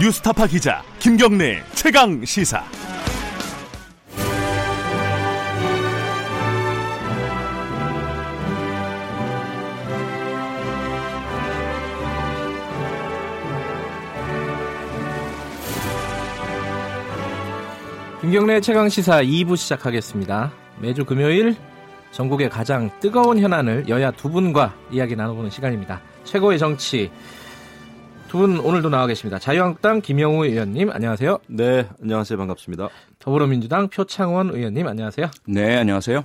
뉴스타파 기자 김경래 최강 시사. 김경래 최강 시사 2부 시작하겠습니다. 매주 금요일 전국의 가장 뜨거운 현안을 여야 두 분과 이야기 나눠보는 시간입니다. 최고의 정치 두 분 오늘도 나와 계십니다. 자유한국당 김영우 의원님 안녕하세요. 네, 안녕하세요. 반갑습니다. 더불어민주당 표창원 의원님 안녕하세요. 네, 안녕하세요.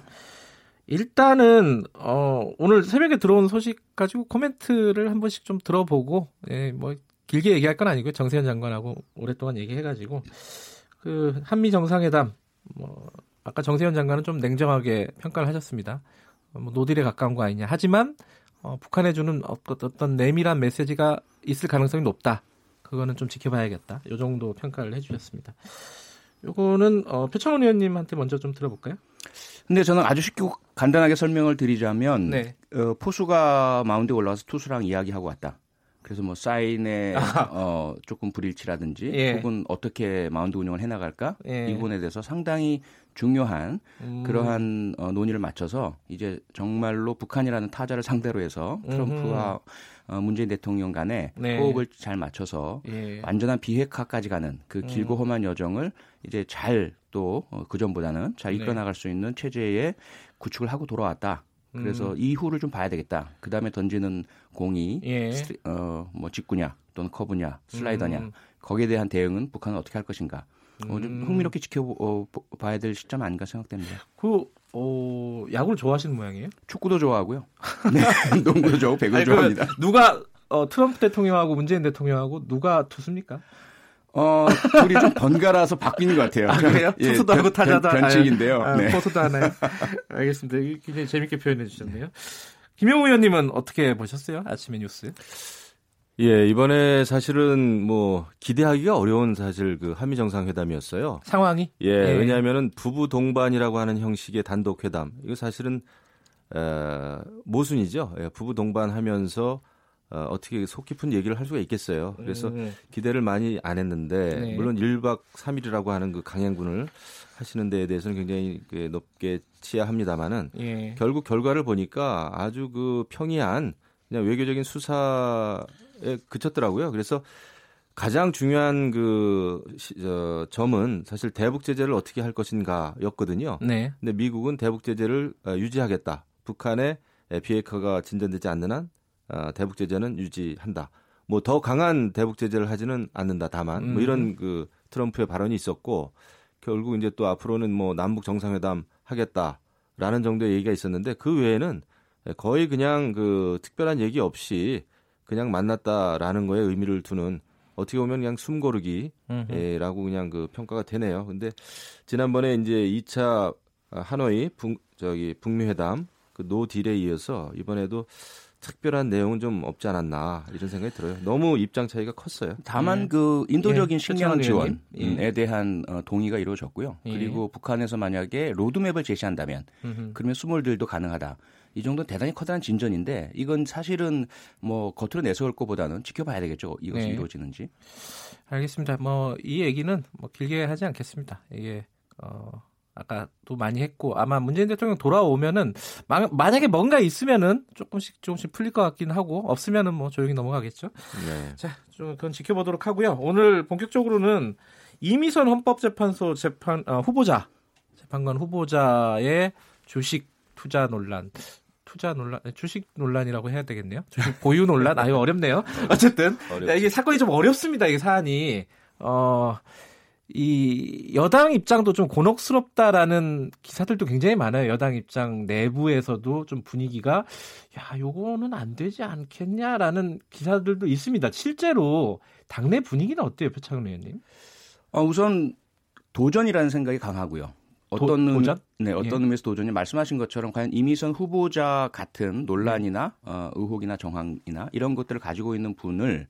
일단은 어, 오늘 새벽에 들어온 소식 가지고 코멘트를 한 번씩 좀 들어보고 예, 뭐 길게 얘기할 건 아니고요. 정세현 장관하고 오랫동안 얘기해가지고 그 한미 정상회담 뭐 아까 정세현 장관은 좀 냉정하게 평가를 하셨습니다. 어, 뭐 노딜에 가까운 거 아니냐. 하지만 어, 북한에 주는 어떤 내밀한 메시지가 있을 가능성이 높다. 그거는 좀 지켜봐야겠다. 요 정도 평가를 해주셨습니다. 요거는 어, 표창원 의원님한테 먼저 좀 들어볼까요? 근데 저는 아주 쉽게 간단하게 설명을 드리자면 네. 어, 포수가 마운드에 올라와서 투수랑 이야기하고 왔다. 그래서 뭐 사인에 어, 조금 불일치라든지 예. 혹은 어떻게 마운드 운영을 해나갈까 예. 이 부분에 대해서 상당히 중요한 음. 그러한 어, 논의를 마쳐서 이제 정말로 북한이라는 타자를 상대로 해서 트럼프와 어, 문재인 대통령 간에 네. 호흡을 잘 맞춰서 예. 완전한 비핵화까지 가는 그 길고 험한 여정을 이제 잘또 어, 그전보다는 잘 네. 이끌어 나갈 수 있는 체제에 구축을 하고 돌아왔다. 그래서 음. 이후를 좀 봐야 되겠다. 그 다음에 던지는 공이 예. 어, 뭐 직구냐 또는 커브냐 슬라이더냐 음. 거기에 대한 대응은 북한은 어떻게 할 것인가. 어, 음. 좀 흥미롭게 지켜봐야 될 시점 아닌가 생각됩니다. 그 어, 야구를 좋아하시는 모양이에요? 축구도 좋아하고요. 네, 농구도 좋아하고 배구도 아니, 좋아합니다. 그러면 누가 어, 트럼프 대통령하고 문재인 대통령하고 누가 투수입니까? 어, 둘이 좀 번갈아서 바뀌는 것 같아요. 아, 그래요? 예, 투수도 하고 변- 타자도 변, 변칙인데요. 아, 네. 포수도 하나요? 알겠습니다. 굉장히 재밌게 표현해 주셨네요. 김영우 의원님은 어떻게 보셨어요? 아침에 뉴스? 예, 이번에 사실은 뭐 기대하기가 어려운 사실 그 한미 정상회담이었어요. 상황이? 예, 예. 왜냐하면은 부부 동반이라고 하는 형식의 단독 회담. 이거 사실은 에, 모순이죠. 예, 부부 동반하면서 어, 어떻게 속 깊은 얘기를 할 수가 있겠어요. 그래서 음, 기대를 많이 안 했는데 네. 물론 1박 3일이라고 하는 그 강행군을 하시는 데에 대해서는 굉장히 그 높게 치하합니다마는 예. 결국 결과를 보니까 아주 그 평이한 그냥 외교적인 수사에 그쳤더라고요. 그래서 가장 중요한 그 시- 저, 점은 사실 대북 제재를 어떻게 할 것인가였거든요. 네. 근데 미국은 대북 제재를 어, 유지하겠다. 북한의 비핵화가 진전되지 않는 한 어, 대북 제재는 유지한다. 뭐 더 강한 대북 제재를 하지는 않는다. 다만 뭐 음. 이런 그 트럼프의 발언이 있었고 결국 이제 또 앞으로는 뭐 남북 정상회담 하겠다라는 정도의 얘기가 있었는데 그 외에는 거의 그냥 그 특별한 얘기 없이 그냥 만났다라는 거에 의미를 두는 어떻게 보면 그냥 숨고르기 음흠. 예, 라고 그냥 그 평가가 되네요. 근데 지난번에 이제 2차 하노이 북 저기 북미 회담 그 no deal에 이어서 이번에도 특별한 내용은 좀 없지 않았나 이런 생각이 들어요. 너무 입장 차이가 컸어요. 다만 예. 그 인도적인 예, 식량. 지원에 대한 어, 동의가 이루어졌고요. 예. 그리고 북한에서 만약에 로드맵을 제시한다면 음흠. 그러면 small deal도 가능하다. 이 정도는 대단히 커다란 진전인데 이건 사실은 뭐 겉으로 내세울 것보다는 지켜봐야 되겠죠. 이것이 네. 이루어지는지. 알겠습니다. 뭐 이 얘기는 뭐 길게 하지 않겠습니다. 이게 어 아까 또 많이 했고 아마 문재인 대통령 돌아오면은 마- 만약에 뭔가 있으면은 조금씩 조금씩 풀릴 것 같긴 하고 없으면은 뭐 조용히 넘어가겠죠. 네. 자, 좀 그건 지켜보도록 하고요. 오늘 본격적으로는 이미선 헌법재판소 재판 어, 후보자 재판관 후보자의 주식 투자 논란. 투자 논란, 주식 논란이라고 해야 되겠네요. 주식 보유 논란, 아 이거 어렵네요. 어쨌든 어렵죠. 야, 이게 사건이 좀 어렵습니다. 이게 사안이 어. 이 여당 입장도 좀 곤혹스럽다라는 기사들도 굉장히 많아요. 여당 입장 내부에서도 좀 분위기가 야, 요거는 안 되지 않겠냐라는 기사들도 있습니다. 실제로 당내 분위기는 어때요, 표창원 의원님? 어, 우선 도전이라는 생각이 강하고요. 어떤 도- 의미, 도전? 네, 어떤 예. 의미에서 도전이 말씀하신 것처럼 과연 이미선 후보자 같은 논란이나 어, 의혹이나 정황이나 이런 것들을 가지고 있는 분을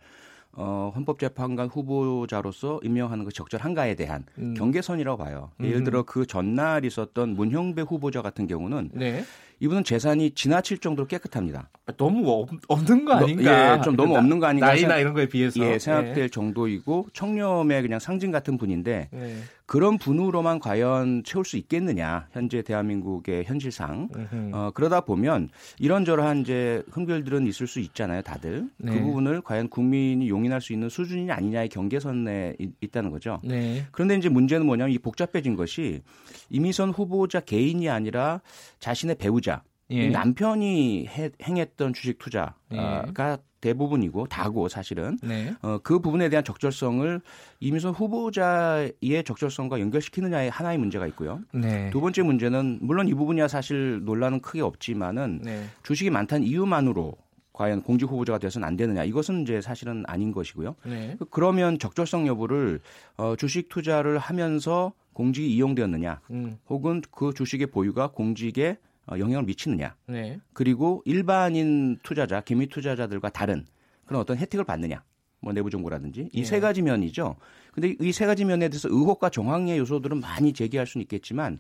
어, 헌법재판관 후보자로서 임명하는 것이 적절한가에 대한 음. 경계선이라고 봐요. 예를 음. 들어 그 전날 있었던 문형배 후보자 같은 경우는 네. 이분은 재산이 지나칠 정도로 깨끗합니다. 너무 없, 없는 거 아닌가? 예, 좀 너무 나, 없는 거 아닌가? 나이나 이런 거에 비해서. 예, 생각될 네. 정도이고 청렴의 그냥 상징 같은 분인데 네. 그런 분으로만 과연 채울 수 있겠느냐? 현재 대한민국의 현실상 어, 그러다 보면 이런저런 이제 흠결들은 있을 수 있잖아요, 다들. 네. 그 부분을 과연 국민이 용인할 수 있는 수준이 아니냐의 경계선에 있, 있다는 거죠. 네. 그런데 이제 문제는 뭐냐면 이 복잡해진 것이 이미선 후보자 개인이 아니라 자신의 배우자, 예. 남편이 해, 행했던 주식 예. 투자가 대부분이고 다고 사실은 네. 어, 그 부분에 대한 적절성을 이미선 후보자의 적절성과 연결시키느냐의 하나의 문제가 있고요. 네. 두 번째 문제는 물론 이 부분이야 사실 논란은 크게 없지만은 네. 주식이 많다는 이유만으로 과연 공직 후보자가 되어서는 안 되느냐 이것은 이제 사실은 아닌 것이고요. 네. 그러면 적절성 여부를 어, 주식 투자를 하면서 공직이 이용되었느냐, 음. 혹은 그 주식의 보유가 공직에 어, 영향을 미치느냐, 네. 그리고 일반인 투자자, 개미 투자자들과 다른 그런 어떤 혜택을 받느냐, 뭐 내부 정보라든지 이세 예. 가지 면이죠. 근데 이 세 가지 면에 대해서 의혹과 정황의 요소들은 많이 제기할 수는 있겠지만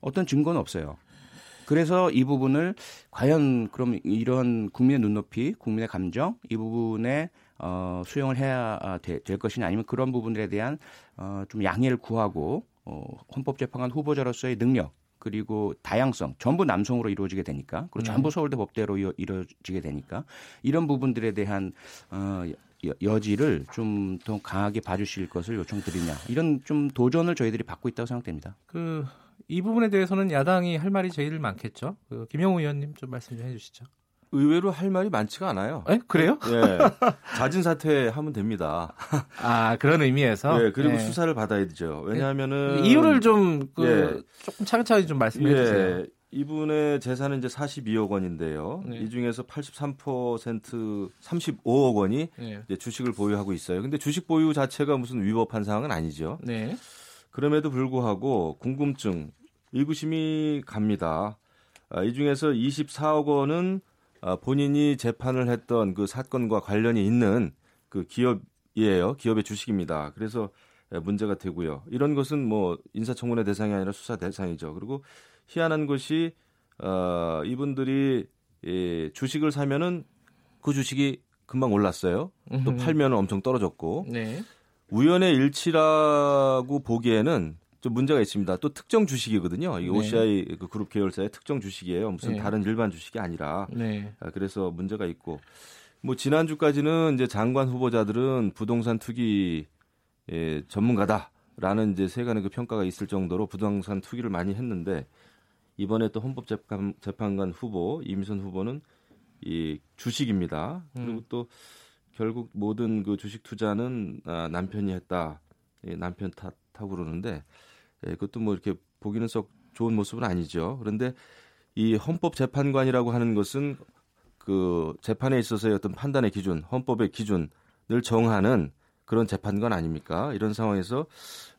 어떤 증거는 없어요. 그래서 이 부분을 과연 그럼 이런 국민의 눈높이, 국민의 감정 이 부분에 어, 수용을 해야 아, 되- 될 것이냐 아니면 그런 부분들에 대한 어, 좀 양해를 구하고 어, 헌법재판관 후보자로서의 능력 그리고 다양성 전부 남성으로 이루어지게 되니까 그리고 네. 전부 서울대 법대로 이루- 이루어지게 되니까 이런 부분들에 대한 어, 여- 여지를 좀 더 강하게 봐주실 것을 요청드리냐 이런 좀 도전을 저희들이 받고 있다고 생각됩니다. 그 이 부분에 대해서는 야당이 할 말이 제일 많겠죠. 그 김영우 의원님 좀 말씀 좀 해주시죠. 의외로 할 말이 많지가 않아요. 에? 그래요? 예. 잦은 사퇴하면 됩니다. 아 그런 의미에서. 예, 그리고 네. 수사를 받아야 되죠. 왜냐하면은 이유를 좀 그, 예. 조금 차근차근 좀 말씀해 주세요. 예, 이분의 재산은 이제 42억 원인데요. 네. 이 중에서 83% 35억 원이 네. 주식을 보유하고 있어요. 근데 주식 보유 자체가 무슨 위법한 사항은 아니죠. 네. 그럼에도 불구하고 궁금증, 의구심이 갑니다. 아, 이 중에서 24억 원은 아, 본인이 재판을 했던 그 사건과 관련이 있는 그 기업이에요. 기업의 주식입니다. 그래서 예, 문제가 되고요. 이런 것은 뭐 인사청문회 대상이 아니라 수사 대상이죠. 그리고 희한한 것이 어, 이분들이 예, 주식을 사면은 그 주식이 금방 올랐어요. 또. 팔면 엄청 떨어졌고 네. 우연의 일치라고 보기에는 좀 문제가 있습니다. 또 특정 주식이거든요. 이 네. OCI 그 그룹 계열사의 특정 주식이에요. 무슨 네. 다른 일반 주식이 아니라 네. 아, 그래서 문제가 있고 뭐 지난주까지는 이제 장관 후보자들은 부동산 투기 예, 전문가다라는 이제 세간의 그 평가가 있을 정도로 부동산 투기를 많이 했는데 이번에 또 헌법재판관 후보 이미선 후보는 이 주식입니다. 그리고 음. 또 결국 모든 그 주식 투자는 아, 남편이 했다. 예, 남편 탓 하고 그러는데 예, 그것도 뭐 이렇게 보기는 썩 좋은 모습은 아니죠. 그런데 이 헌법재판관이라고 하는 것은 그 재판에 있어서의 어떤 판단의 기준, 헌법의 기준을 정하는 그런 재판관 아닙니까? 이런 상황에서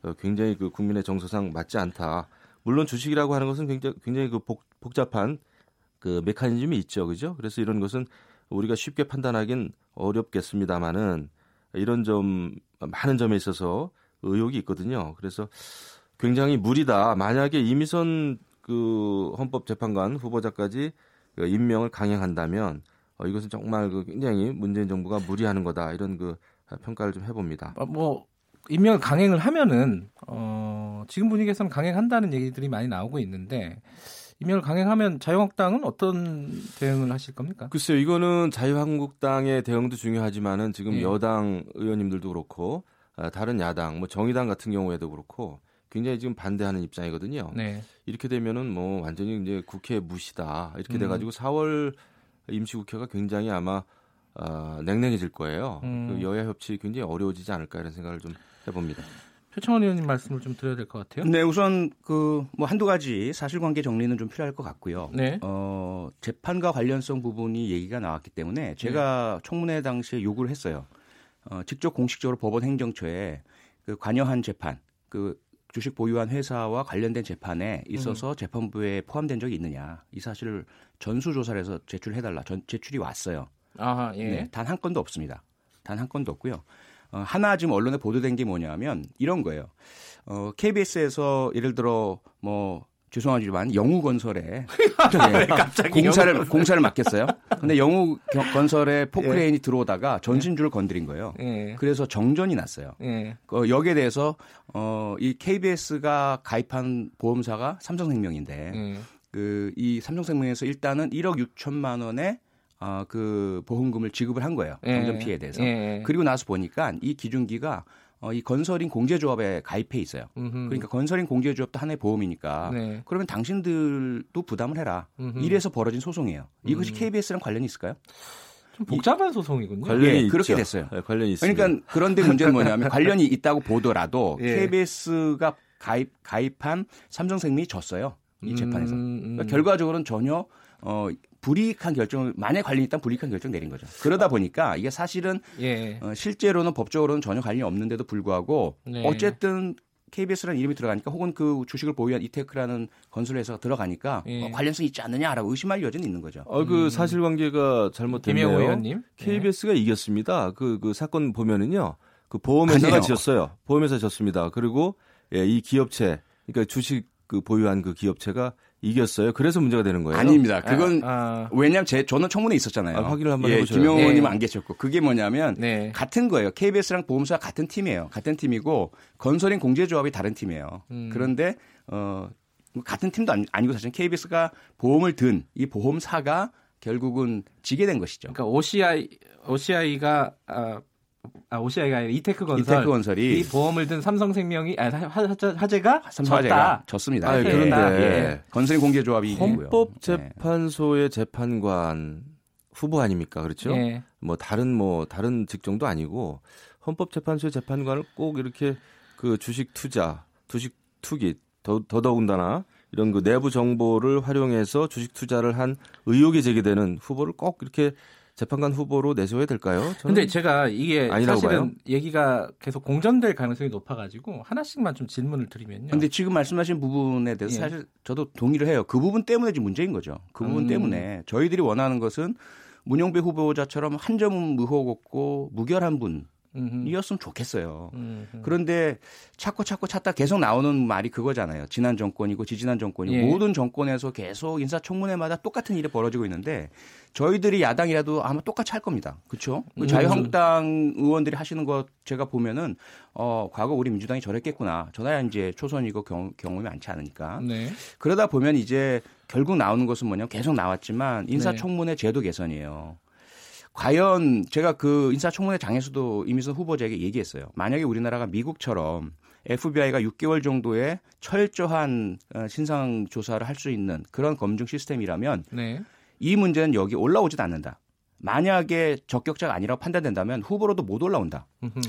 어, 굉장히 그 국민의 정서상 맞지 않다. 물론 주식이라고 하는 것은 굉장히 굉장히 그 복, 복잡한 그 메커니즘이 있죠, 그죠? 그래서 이런 것은 우리가 쉽게 판단하긴 어렵겠습니다만은 이런 점 많은 점에 있어서 의혹이 있거든요. 그래서 굉장히 무리다. 만약에 이미선 그 헌법재판관 후보자까지 그 임명을 강행한다면 어, 이것은 정말 그 굉장히 문재인 정부가 무리하는 거다 이런 그 평가를 좀 해봅니다. 어, 뭐 임명을 강행을 하면은 어, 지금 분위기에서는 강행한다는 얘기들이 많이 나오고 있는데 임명을 강행하면 자유한국당은 어떤 대응을 하실 겁니까? 글쎄요, 이거는 자유한국당의 대응도 중요하지만은 지금 예. 여당 의원님들도 그렇고 아, 다른 야당, 뭐 정의당 같은 경우에도 그렇고 굉장히 지금 반대하는 입장이거든요. 네. 이렇게 되면은 뭐 완전히 이제 국회 무시다 이렇게 음. 돼가지고 4월 임시국회가 굉장히 아마 아, 냉랭해질 거예요. 음. 그 여야 협치 굉장히 어려워지지 않을까 이런 생각을 좀 해봅니다. 표창원 의원님 말씀을 좀 드려야 될 것 같아요. 네, 우선 그 뭐 한두 가지 사실관계 정리는 좀 필요할 것 같고요. 네. 어, 재판과 관련성 부분이 얘기가 나왔기 때문에 제가 청문회 당시에 요구를 했어요. 어, 직접 공식적으로 법원 행정처에 그 관여한 재판, 그 주식 보유한 회사와 관련된 재판에 있어서 재판부에 포함된 적이 있느냐 이 사실을 전수조사를 해서 제출해달라 전, 제출이 왔어요. 아 예. 네, 단 한 건도 없습니다. 단 한 건도 없고요. 어, 하나 지금 언론에 보도된 게 뭐냐면 이런 거예요. 어, KBS에서 예를 들어 뭐 죄송하지만 영우건설에 네, 공사를 영우건설. 공사를 맡겼어요. 근데 영우 건설에 포크레인이 들어오다가 전신줄을 건드린 거예요. 예. 그래서 정전이 났어요. 예. 어, 여기에 대해서 어, 이 KBS가 가입한 보험사가 삼성생명인데 예. 그이 삼성생명에서 일단은 1억 6천만 원의 어, 그 보험금을 지급을 한 거예요. 예. 정전 피해에 대해서. 예. 그리고 나서 보니까 이 기준기가 어, 이 건설인 공제조합에 가입해 있어요. 음흠. 그러니까 건설인 공제조합도 하나의 보험이니까 네. 그러면 당신들도 부담을 해라. 음흠. 이래서 벌어진 소송이에요. 이것이 음. KBS랑 관련이 있을까요? 좀 복잡한 소송이군요. 관련이 예. 그렇게 됐어요. 네, 관련이 있습니다. 그러니까 그런데 문제는 뭐냐면 관련이 있다고 보더라도 예. KBS가 가입 가입한 삼성생명이 졌어요. 이 재판에서. 음, 음. 그러니까 결과적으로는 전혀 어 불이익한 결정을 만약 관련이 있다면 불이익한 결정 내린 거죠. 그러다 보니까 이게 사실은 예. 어, 실제로는 법적으로는 전혀 관련이 없는데도 불구하고 네. 어쨌든 KBS라는 이름이 들어가니까 혹은 그 주식을 보유한 이테크라는 건설회사가 들어가니까 예. 어, 관련성이 있지 않느냐라고 의심할 여지는 있는 거죠. 어, 그 사실관계가 잘못됐네요. 김영호 의원님. KBS가 이겼습니다. 그, 그 사건 보면은요. 그 보험회사가 아니에요. 지었어요. 보험회사 졌습니다. 그리고 예, 이 기업체, 그러니까 주식 그 보유한 그 기업체가 이겼어요. 그래서 문제가 되는 거예요. 아닙니다. 그건 아, 왜냐하면 제 저는 청문회 있었잖아요. 아, 확인을 한번 예, 해보셔요. 김영호 네. 의원님 안 계셨고 그게 뭐냐면 네. 같은 거예요. KBS랑 보험사 같은 팀이에요. 같은 팀이고 건설인 공제조합이 다른 팀이에요. 음. 그런데 어 같은 팀도 아니- 아니고 사실 KBS가 보험을 든 이 보험사가 결국은 지게 된 것이죠. 그러니까 OCI OCI가 아, 아 아니라 이테크 건설 이테크 건설이 이 보험을 든 삼성생명이 아 삼성화재가 졌다. 졌습니다. 아, 예. 그런데 예. 건설인 공제조합이 이기고요. 네. 헌법재판소의 재판관 후보 아닙니까? 그렇죠? 예. 뭐 다른 뭐 다른 직종도 아니고 헌법재판소의 재판관을 꼭 이렇게 그 주식 투자, 주식 투기 더, 더더군다나 이런 그 내부 정보를 활용해서 주식 투자를 한 의혹이 제기되는 후보를 꼭 이렇게 재판관 후보로 내세워야 될까요? 근데 제가 이게 아니라고 사실은 봐요. 얘기가 계속 공전될 가능성이 높아가지고 하나씩만 좀 질문을 드리면요. 근데 지금 말씀하신 부분에 대해서 예. 사실 저도 동의를 해요. 그 부분 때문에 지금 문제인 거죠. 그 부분 음. 때문에 저희들이 원하는 것은 문영배 후보자처럼 한 점은 의혹 없고 무결한 분 이었으면. 좋겠어요. 음흠. 그런데 찾고 찾고 찾다 계속 나오는 말이 그거잖아요. 지난 정권이고 지지난 정권이고 예. 모든 정권에서 계속 인사청문회마다 똑같은 일이 벌어지고 있는데 저희들이 야당이라도 아마 똑같이 할 겁니다. 그렇죠? 음. 자유한국당 의원들이 하시는 것 제가 보면은 어 과거 우리 민주당이 저랬겠구나. 저나야 이제 초선이고 경, 경험이 많지 않으니까 네. 그러다 보면 이제 결국 나오는 것은 뭐냐면 계속 나왔지만 네. 인사청문회 제도 개선이에요. 과연 제가 그 인사청문회 장에서도 이미선 후보자에게 얘기했어요. 만약에 우리나라가 미국처럼 FBI가 6개월 정도의 철저한 어, 신상 조사를 할 수 있는 그런 검증 시스템이라면 네. 이 문제는 여기 올라오지도 않는다. 만약에 적격자가 아니라고 판단된다면 후보로도 못 올라온다.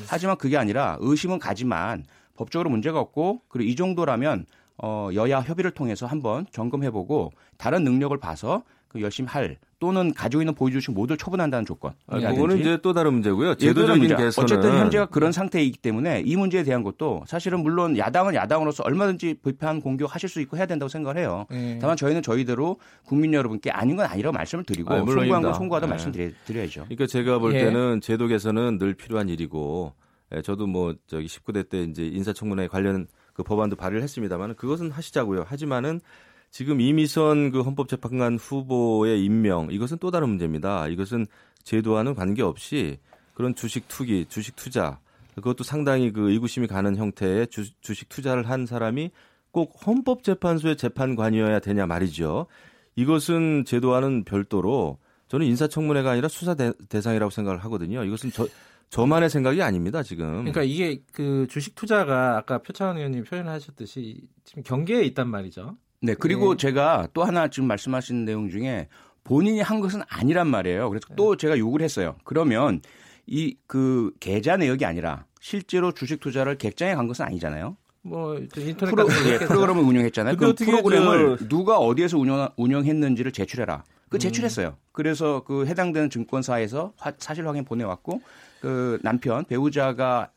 하지만 그게 아니라 의심은 가지만 법적으로 문제가 없고 그리고 이 정도라면 어, 여야 협의를 통해서 한번 점검해보고 다른 능력을 봐서 그 열심히 할 또는 가지고 있는 보유 주식 모두 처분한다는 조건. 아, 그거는 이제 또 다른 문제고요. 제도적인 제도적인 문제. 개선은 어쨌든 현재가 그런 상태이기 때문에 이 문제에 대한 것도 사실은 물론 야당은 야당으로서 얼마든지 비판 공격하실 수 있고 해야 된다고 생각을 해요. 예. 다만 저희는 저희대로 국민 여러분께 아닌 건 아니라고 말씀을 드리고 아. 송구한 건 송구하다 네. 말씀드려야죠. 그러니까 제가 볼 예. 때는 제도 개선은 늘 필요한 일이고 예, 저도 뭐 저기 19대 때 이제 인사청문회 관련 그 법안도 발의를 했습니다만 그것은 하시자고요. 하지만은 지금 이미선 그 헌법재판관 후보의 임명 이것은 또 다른 문제입니다. 이것은 제도와는 관계없이 그런 주식 투기, 주식 투자 그것도 상당히 그 의구심이 가는 형태의 주, 주식 투자를 한 사람이 꼭 헌법재판소의 재판관이어야 되냐 말이죠. 이것은 제도와는 별도로 저는 인사청문회가 아니라 수사 대, 대상이라고 생각을 하거든요. 이것은 저 저만의 생각이 아닙니다. 지금. 그러니까 이게 그 주식 투자가 아까 표창원 의원님 표현하셨듯이 지금 경계에 있단 말이죠. 네, 그리고 네. 제가 또 하나 지금 말씀하신 내용 중에 본인이 한 것은 아니란 말이에요. 그래서 또 제가 욕을 했어요. 그러면 이 그 계좌 내역이 아니라 실제로 주식 투자를 객장에 간 것은 아니잖아요. 뭐 인터넷 프로, 예. 프로그램을 운영했잖아요. 그 프로그램을 저- 누가 어디에서 운영, 운영했는지를 제출해라. 그 음. 제출했어요. 그래서 그 해당되는 증권사에서 화- 사실 확인 보내왔고 그 남편 배우자가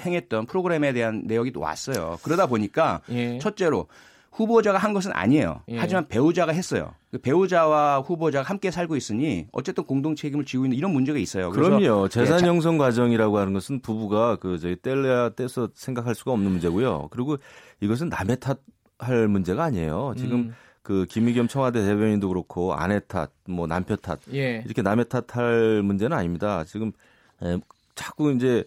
행했던 프로그램에 대한 내역이 또 왔어요. 그러다 보니까 예. 첫째로 후보자가 한 것은 아니에요. 예. 하지만 배우자가 했어요. 그 배우자와 후보자가 함께 살고 있으니 어쨌든 공동 책임을 지고 있는 이런 문제가 있어요. 그럼요. 재산 예, 자- 형성 과정이라고 하는 것은 부부가 그 저희 뗄래야 떼서 생각할 수가 없는 문제고요. 그리고 이것은 남의 탓 탓할 문제가 아니에요. 지금 음. 그 김의겸 청와대 대변인도 그렇고 아내 탓, 뭐 남편 탓 예. 이렇게 남의 탓할 문제는 아닙니다. 지금 에, 자꾸 이제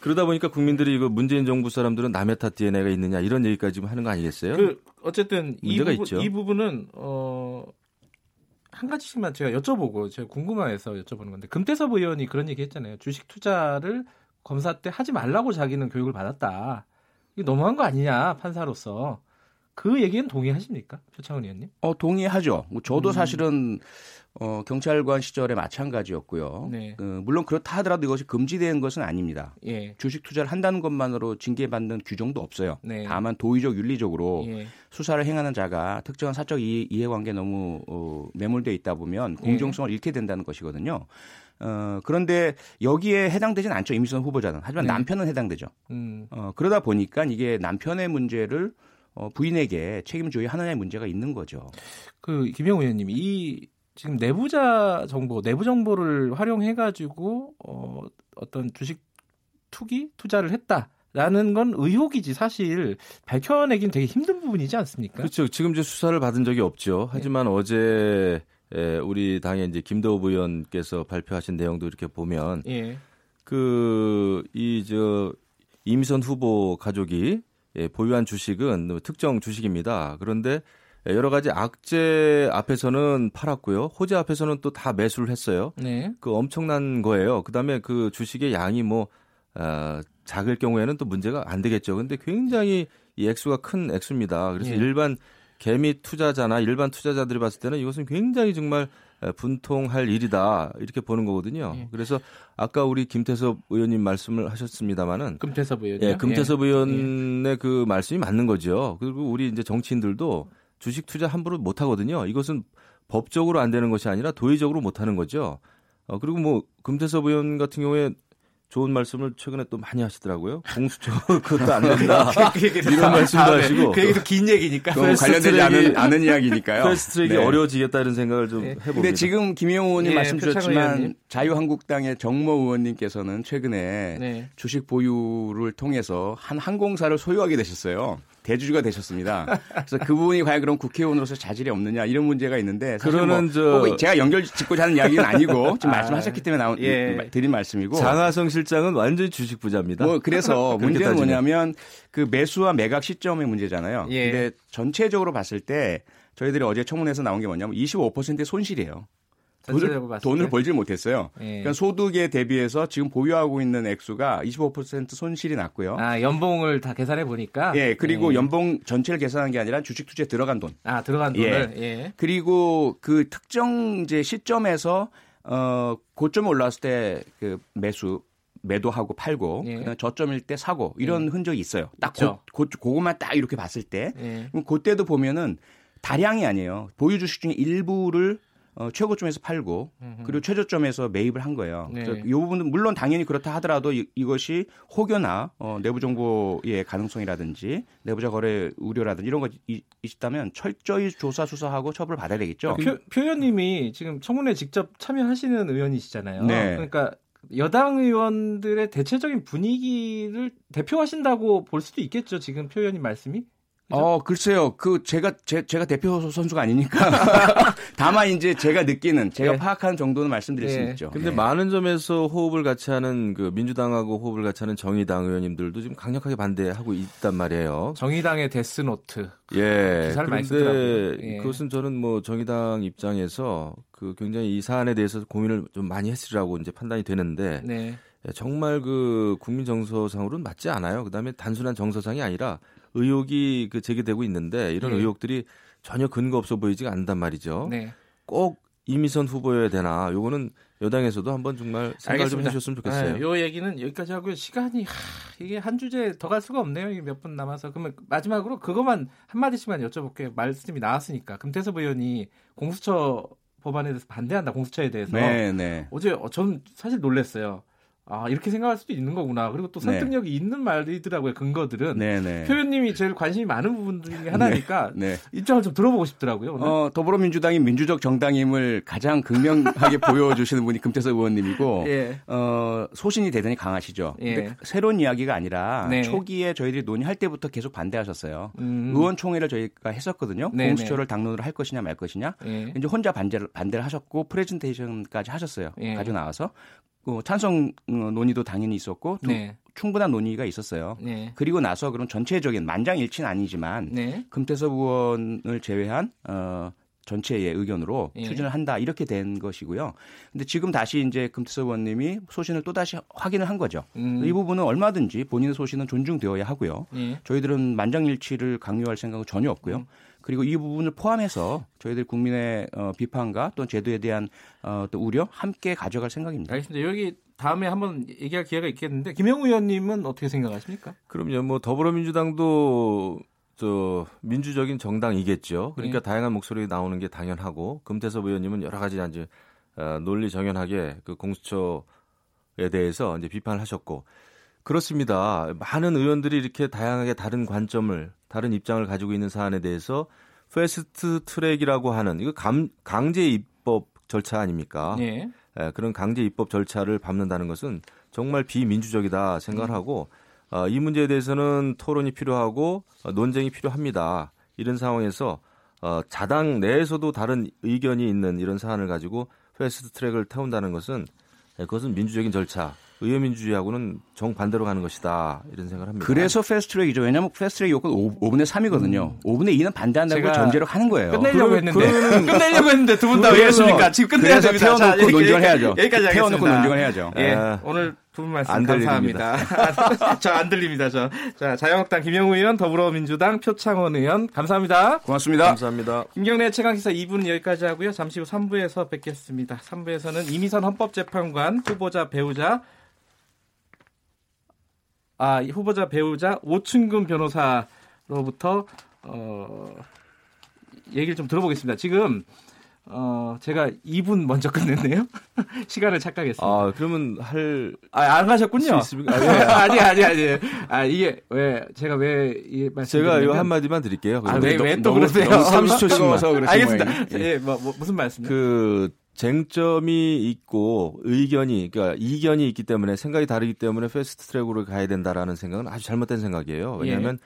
그러다 보니까 국민들이 이거 문재인 정부 사람들은 남의 탓 DNA가 있느냐 이런 얘기까지 지금 하는 거 아니겠어요? 그 어쨌든 이 부분 있죠. 이 부분은 어. 한 가지씩만 제가 여쭤보고 제가 궁금해서 여쭤보는 건데 금태섭 의원이 그런 얘기 했잖아요. 주식 투자를 검사 때 하지 말라고 자기는 교육을 받았다. 이게 너무한 거 아니냐 판사로서 그 얘기는 동의하십니까, 표창원 의원님? 어, 동의하죠. 뭐 저도 음. 사실은 어, 경찰관 시절에 마찬가지였고요. 네. 그, 물론 그렇다 하더라도 이것이 금지된 것은 아닙니다. 예, 주식 투자를 한다는 것만으로 징계받는 규정도 없어요. 네. 다만 도의적 윤리적으로 예, 수사를 행하는 자가 특정한 사적 이해, 이해관계 너무 어, 매몰돼 있다 보면 예. 공정성을 잃게 된다는 것이거든요. 어, 그런데 여기에 해당되진 않죠. 이미선 후보자는. 하지만 네. 남편은 해당되죠. 음, 어, 그러다 보니까 이게 남편의 문제를 어, 부인에게 책임져야 하느냐의 문제가 있는 거죠. 그 김영우 의원님 이 지금 내부자 정보, 내부 정보를 활용해 가지고 어, 어떤 주식 투기 투자를 했다 라는 건 의혹이지 사실 밝혀내긴 되게 힘든 부분이지 않습니까? 그렇죠. 지금 이제 수사를 받은 적이 없죠. 하지만 어제 에, 우리 당의 이제 김도읍 의원께서 발표하신 내용도 이렇게 보면 예, 그이저 이미선 후보 가족이 예, 보유한 주식은 특정 주식입니다. 그런데 여러 가지 악재 앞에서는 팔았고요. 호재 앞에서는 또 다 매수를 했어요. 네, 그 엄청난 거예요. 그다음에 그 주식의 양이 뭐 어, 작을 경우에는 또 문제가 안 되겠죠. 근데 굉장히 이 액수가 큰 액수입니다. 그래서 예. 일반 개미 투자자나 일반 투자자들이 봤을 때는 이것은 굉장히 정말 에, 분통할 일이다 이렇게 보는 거거든요. 예. 그래서 아까 우리 김태섭 의원님 말씀을 하셨습니다마는 금태섭 의원이요. 예, 금태섭 의원의 그 말씀이 맞는 거죠. 그리고 우리 이제 정치인들도 주식 투자 함부로 못 하거든요. 이것은 법적으로 안 되는 것이 아니라 도의적으로 못 하는 거죠. 어, 그리고 뭐 금태섭 의원 같은 경우에 좋은 말씀을 최근에 또 많이 하시더라고요. 공수처 그것도 안 된다. 이런 말씀도 하시고. 그 얘기도 긴 얘기니까. 관련되지 않은, 않은 이야기니까요. 패스트트랙이 네. 어려워지겠다 이런 생각을 좀 네. 해봅니다. 근데 지금 김영호 의원님 예, 말씀 주셨지만. 자유한국당의 정모 의원님께서는 최근에 네. 주식 보유를 통해서 한 항공사를 소유하게 되셨어요. 대주주가 되셨습니다. 그래서 그분이 과연 그럼 국회의원으로서 자질이 없느냐 이런 문제가 있는데 사실 그러는 뭐 저- 꼭 제가 연결 짓고자 하는 이야기는 아니고 지금 아, 말씀하셨기 때문에 나온 예. 드린 말씀이고 장하성 실장은 완전히 주식 부자입니다. 뭐 그래서 문제는 따지면. 뭐냐면 그 매수와 매각 시점의 문제잖아요. 예. 근데 전체적으로 봤을 때 저희들이 어제 청문회에서 나온 게 뭐냐면 25%의 손실이에요. 돈을, 돈을 때? 벌지 못했어요. 예. 그러니까 소득에 대비해서 지금 보유하고 있는 액수가 25% 손실이 났고요. 아 연봉을 다 계산해 보니까. 예, 그리고 예. 연봉 전체를 계산한 게 아니라 주식 투자에 들어간 돈. 아 들어간 예. 돈을. 예. 그리고 그 특정 이제 시점에서 어 고점에 올라왔을 때 그 매수 매도하고 팔고 예. 저점일 때 사고 이런 흔적이 있어요. 딱 있죠. 고, 고, 그것만 딱 이렇게 봤을 때 예. 그럼 그때도 보면은 다량이 아니에요. 보유 주식 중에 일부를 어, 최고점에서 팔고 그리고 최저점에서 매입을 한 거예요. 네. 그래서 이 부분은 물론 당연히 그렇다 하더라도 이, 것이 혹여나 어, 내부 정보의 가능성이라든지 내부자 거래 우려라든지 이런 거 이- 있다면 철저히 조사 수사하고 처벌을 받아야 되겠죠. 표, 표현님이 지금 청문회 직접 참여하시는 의원이시잖아요. 네. 그러니까 여당 의원들의 대체적인 분위기를 대표하신다고 볼 수도 있겠죠. 지금 표현님 말씀이. 어, 글쎄요. 그 제가 제, 제가 대표 선수가 아니니까 다만 이제 제가 느끼는 제가 예. 파악하는 정도는 말씀드릴 수 예. 있죠. 근데 예. 많은 점에서 호흡을 같이 하는 그 민주당하고 호흡을 같이 하는 정의당 의원님들도 지금 강력하게 반대하고 있단 말이에요. 정의당의 death note. 예. 기사를 많이 그런데 쓰더라고요. 예. 그것은 저는 뭐 정의당 입장에서 그 굉장히 이 사안에 대해서 고민을 좀 많이 했으리라고 이제 판단이 되는데 네. 예, 정말 그 국민 정서상으로는 맞지 않아요. 그다음에 단순한 정서상이 아니라 의혹이 그 제기되고 있는데 이런 예. 의혹들이 전혀 근거 없어 보이지가 않단 말이죠. 네. 꼭 이미선 후보여야 되나? 요거는 여당에서도 한번 정말 생각을 좀. 해주셨으면 좋겠어요. 네, 요 얘기는 여기까지 하고요. 시간이 하, 이게 한 주제 더 갈 수가 없네요. 이게 몇 분 남아서 그러면 마지막으로 그것만 한 마디씩만 여쭤볼게요. 말씀이 나왔으니까 금태섭 의원이 공수처 법안에 대해서 반대한다. 공수처에 대해서 네, 네. 어제 어, 전 사실 놀랐어요. 아 이렇게 생각할 수도 있는 거구나. 그리고 또 네. 설득력이 있는 말이더라고요. 근거들은 네네. 표현님이 제일 관심이 많은 부분 중에 하나니까 네. 입장을 좀 들어보고 싶더라고요. 오늘. 어, 더불어민주당이 민주적 정당임을 가장 극명하게 보여주시는 분이 금태섭 의원님이고, 예. 어, 소신이 대단히 강하시죠. 예. 근데 새로운 이야기가 아니라 네. 초기에 저희들이 논의할 때부터 계속 반대하셨어요. 음. 의원총회를 저희가 했었거든요. 네네. 공수처를 당론으로 할 것이냐 말 것이냐. 예. 이제 혼자 반대를, 반대를 하셨고 프레젠테이션까지 하셨어요. 예. 가지고 나와서. 어, 찬성 어, 논의도 당연히 있었고 또 네. 충분한 논의가 있었어요. 네. 그리고 나서 그런 전체적인 만장일치는 아니지만 네. 금태섭 의원을 제외한 어, 전체의 의견으로 예. 추진을 한다 이렇게 된 것이고요. 근데 지금 다시 이제 금태섭 의원님이 소신을 또 다시 확인을 한 거죠. 음. 이 부분은 얼마든지 본인의 소신은 존중되어야 하고요. 예. 저희들은 만장일치를 강요할 생각은 전혀 없고요. 음. 그리고 이 부분을 포함해서 저희들 국민의 어, 비판과 또 제도에 대한 어, 또 우려 함께 가져갈 생각입니다. 알겠습니다. 여기 다음에 한번 얘기할 기회가 있겠는데 김영우 의원님은 어떻게 생각하십니까? 그럼요. 뭐 더불어민주당도 저 민주적인 정당이겠죠. 그러니까 예. 다양한 목소리 나오는 게 당연하고 금태섭 의원님은 여러 가지 이제 어, 논리 정연하게 그 공수처에 대해서 이제 비판을 하셨고 그렇습니다. 많은 의원들이 이렇게 다양하게 다른 관점을 다른 입장을 가지고 있는 사안에 대해서 패스트 트랙이라고 하는 이거 감, 강제 입법 절차 아닙니까? 예. 예, 그런 강제 입법 절차를 밟는다는 것은 정말 비민주적이다 생각을 하고 어, 이 문제에 대해서는 토론이 필요하고 어, 논쟁이 필요합니다. 이런 상황에서 어, 자당 내에서도 다른 의견이 있는 이런 사안을 가지고 패스트 트랙을 태운다는 것은 예, 그것은 민주적인 절차, 의회민주주의하고는 정반대로 가는 것이다 이런 생각을 합니다. 그래서 패스트트랙이죠. 왜냐하면 패스트트랙 요건 5, 분의 3이거든요. 5분의 2는 반대한다고 제가 전제로 하는 거예요. 끝내려고 했는데 끝내려고 했는데 두 분다 의했으니까 지금 끝내야 됩니다. 자, 태워놓고 여기- 논쟁을 해야죠. 여기까지 하겠습니다. 태워놓고 논쟁을 해야죠. 예, 아, 오늘 두 분 말씀 안 감사합니다. 저 안 들립니다. 저. 자, 자유한국당 김영우 의원, 더불어민주당 표창원 의원 감사합니다. 고맙습니다. 감사합니다. 김경래 최강기사 2부는 여기까지 하고요. 잠시 후 3부에서 뵙겠습니다. 3부에서는 이미선 헌법재판관 후보자 배우자 아, 이 후보자 배우자 오춘근 변호사로부터 어 얘기를 좀 들어보겠습니다. 지금 어 제가 2분 먼저 끝냈네요. 시간을 착각했습니다. 아 그러면 할 아, 안 있습니까? 아, 예. 아니 아니 아니. 아 이게 왜 제가 왜 이 말씀 제가 요 한마디만 드릴게요. 아, 왜, 왜 또 그러세요? 너무 30초 씩만. 뜨거워서 그러신 알겠습니다. 모양이에요. 예. 예, 뭐, 뭐 무슨 말씀이요? 그 쟁점이 있고 의견이 그러니까 이견이 있기 때문에 생각이 다르기 때문에 패스트 트랙으로 가야 된다라는 생각은 아주 잘못된 생각이에요. 왜냐하면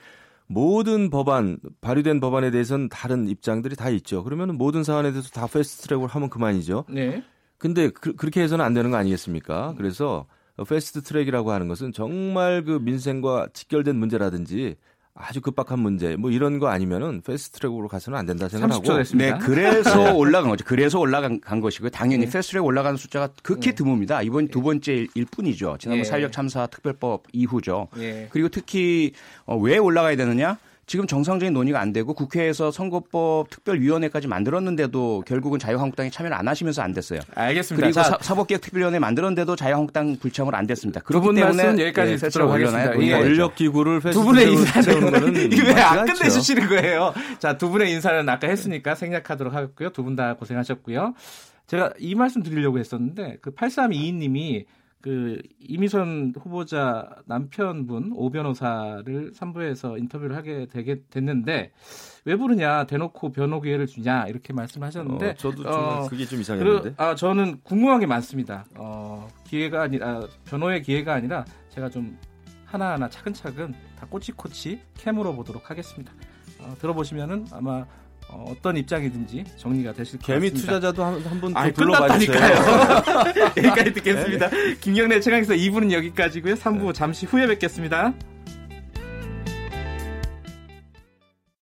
모든 법안 발의된 법안에 대해서는 다른 입장들이 다 있죠. 그러면 모든 사안에 대해서 다 fast track으로 하면 그만이죠. 네. 근데 그, 렇게 해서는 안 되는 거 아니겠습니까? 그래서 fast track이라고 하는 것은 정말 그 민생과 직결된 문제라든지 아주 급박한 문제 뭐 이런 거 아니면은 fast track으로 가서는 안 된다 30초 생각하고 됐습니다. 네, 그래서 올라간 거죠. 그래서 올라간 간 것이고요. 당연히 네. fast track 올라가는 숫자가 극히 드뭅니다. 이번 두 번째일 뿐이죠. 지난번 예. 사회적 참사 특별법 이후죠. 예. 그리고 특히 어, 왜 올라가야 되느냐? 지금 정상적인 논의가 안 되고 국회에서 선거법 특별위원회까지 만들었는데도 결국은 자유한국당이 참여를 안 하시면서 안 됐어요. 알겠습니다. 그리고 자, 사, 법개혁 특별위원회 만들었는데도 자유한국당 불참을 안 됐습니다. 두 그렇기 분 때문에 말씀 여기까지 예, 듣도록 하겠습니다. 올려놔야 이게 논의가 되죠. 권력 기구를 패스트 두 분의 인사는 세우는 이게 왜안 맞지 않죠. 끝내주시는 거예요? 자, 두 분의 인사는 아까 했으니까 생략하도록 하겠고요. 두 분 다 고생하셨고요. 제가 이 말씀 드리려고 했었는데 그 8322님이 그 이미선 후보자 남편분 오 변호사를 3부에서 인터뷰를 하게 되게 됐는데 왜 부르냐 대놓고 변호 기회를 주냐 이렇게 말씀하셨는데 어, 저도 좀 어, 그게 좀 그, 이상했는데. 아, 저는 궁금한 게 많습니다. 어, 기회가 아니라, 변호의 기회가 아니라 제가 좀 하나하나 차근차근 다 꼬치꼬치 캐물어 보도록 하겠습니다. 어, 들어보시면은 아마 어, 어떤 입장이든지 정리가 되실 것 개미 같습니다. 투자자도 한분 아니, 불러봐 주세요. 끝났다니까요. 여기까지 듣겠습니다. 김경래 최강에서 2부는 여기까지고요. 3부 잠시 후에 뵙겠습니다.